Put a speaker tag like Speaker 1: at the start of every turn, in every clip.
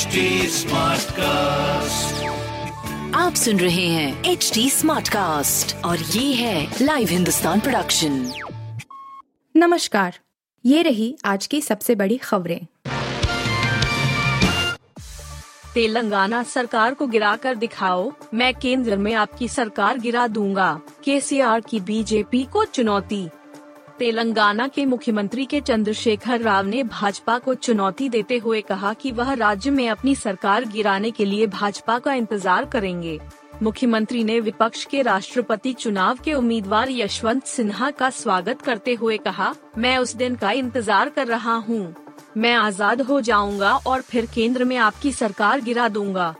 Speaker 1: HD cast
Speaker 2: आप सुन रहे हैं एच डी स्मार्ट कास्ट और ये है लाइव हिंदुस्तान प्रोडक्शन
Speaker 3: नमस्कार। ये रही आज की सबसे बड़ी खबरें।
Speaker 4: तेलंगाना सरकार को गिराकर दिखाओ मैं केंद्र में आपकी सरकार गिरा दूँगा। केसीआर की बीजेपी को चुनौती। तेलंगाना के मुख्यमंत्री के चंद्रशेखर राव ने भाजपा को चुनौती देते हुए कहा कि वह राज्य में अपनी सरकार गिराने के लिए भाजपा का इंतज़ार करेंगे। मुख्यमंत्री ने विपक्ष के राष्ट्रपति चुनाव के उम्मीदवार यशवंत सिन्हा का स्वागत करते हुए कहा, मैं उस दिन का इंतज़ार कर रहा हूँ। मैं आज़ाद हो जाऊँगा और फिर केंद्र में आपकी सरकार गिरा दूँगा।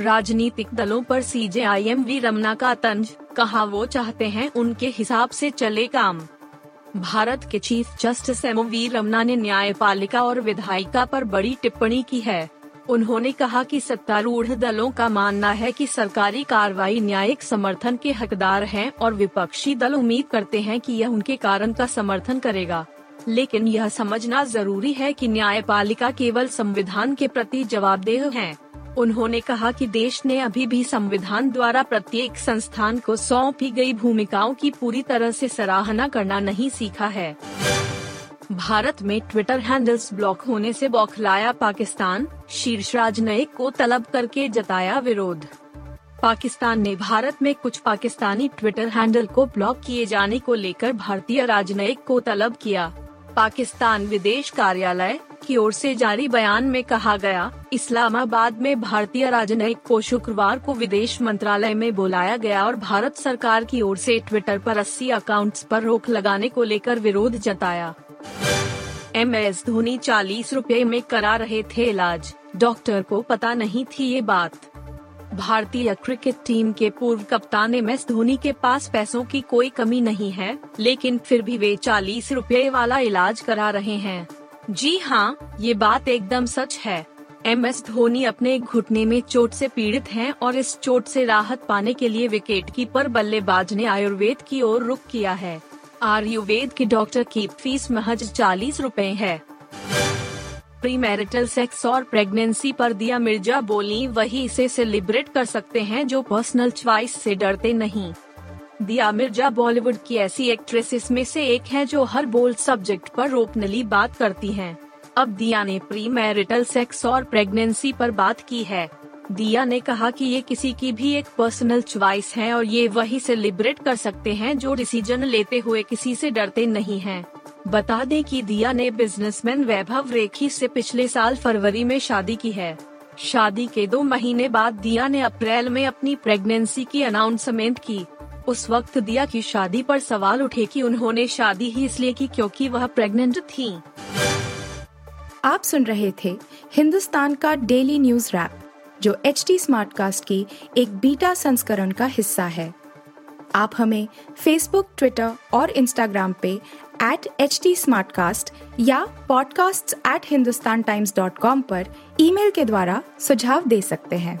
Speaker 4: राजनीतिक दलों पर सीजेआईएम वी रमना का तंज, कहा वो चाहते हैं उनके हिसाब से चले काम। भारत के chief justice M V Ramana ने न्यायपालिका और विधायिका पर बड़ी टिप्पणी की है। उन्होंने कहा कि सत्तारूढ़ दलों का मानना है कि सरकारी कार्रवाई न्यायिक समर्थन के हकदार हैं और विपक्षी दल उम्मीद करते हैं कि यह उनके कारण का समर्थन करेगा। लेकिन यह समझना ज़रूरी है कि न्यायपालिका केवल संविधान के प्रति जवाबदेह है। उन्होंने कहा कि देश ने अभी भी संविधान द्वारा प्रत्येक संस्थान को सौंपी गई भूमिकाओं की पूरी तरह से सराहना करना नहीं सीखा है। भारत में ट्विटर हैंडल्स ब्लॉक होने से बौखलाया पाकिस्तान, शीर्ष राजनयिक को तलब करके जताया विरोध। पाकिस्तान ने भारत में कुछ पाकिस्तानी ट्विटर हैंडल को ब्लॉक किए जाने को लेकर भारतीय राजनयिक को तलब किया। पाकिस्तान विदेश कार्यालय की ओर से जारी बयान में कहा गया, इस्लामाबाद में भारतीय राजनयिक को शुक्रवार को विदेश मंत्रालय में बुलाया गया और भारत सरकार की ओर से ट्विटर पर 80 अकाउंट्स पर रोक लगाने को लेकर विरोध जताया। एम एस धोनी चालीस रूपए में करा रहे थे इलाज, डॉक्टर को पता नहीं थी ये बात। भारतीय क्रिकेट टीम के पूर्व कप्तान एम एस धोनी के पास पैसों की कोई कमी नहीं है, लेकिन फिर भी वे चालीस रूपए वाला इलाज करा रहे हैं। जी हाँ ये बात एकदम सच है। एम एस धोनी अपने घुटने में चोट से पीड़ित हैं और इस चोट से राहत पाने के लिए विकेट कीपर बल्लेबाज ने आयुर्वेद की ओर रुख किया है। आयुर्वेद के डॉक्टर की फ़ीस महज चालीस रूपए है। प्री मैरिटल सेक्स और प्रेगनेंसी पर दिया मिर्ज़ा बोली, वही इसे सेलिब्रेट कर सकते हैं जो पर्सनल च्वाइस से डरते नहीं। दिया मिर्ज़ा बॉलीवुड की ऐसी एक्ट्रेसेस में से एक है जो हर बोल्ड सब्जेक्ट पर ओपनली बात करती हैं। अब दिया ने प्री मैरिटल सेक्स और प्रेगनेंसी पर बात की है दिया ने कहा कि ये किसी की भी एक पर्सनल च्वाइस है और ये वही सेलिब्रेट कर सकते हैं जो डिसीज़न लेते हुए किसी से डरते नहीं हैं। बता दें कि दिया ने बिजनेसमैन वैभव रेखी से पिछले साल फरवरी में शादी की है शादी के दो महीने बाद दिया ने अप्रैल में अपनी प्रेगनेंसी की अनाउंसमेंट की उस वक्त दिया की शादी पर सवाल उठे कि उन्होंने शादी ही इसलिए की क्योंकि वह प्रेग्नेंट थी।
Speaker 3: आप सुन रहे थे हिंदुस्तान का डेली न्यूज़ रैप जो एच टी स्मार्ट कास्ट की एक बीटा संस्करण का हिस्सा है। आप हमें फेसबुक ट्विटर और इंस्टाग्राम पे एट एच टी या podcasts@hindustantimes.com पर ईमेल के द्वारा सुझाव दे सकते हैं।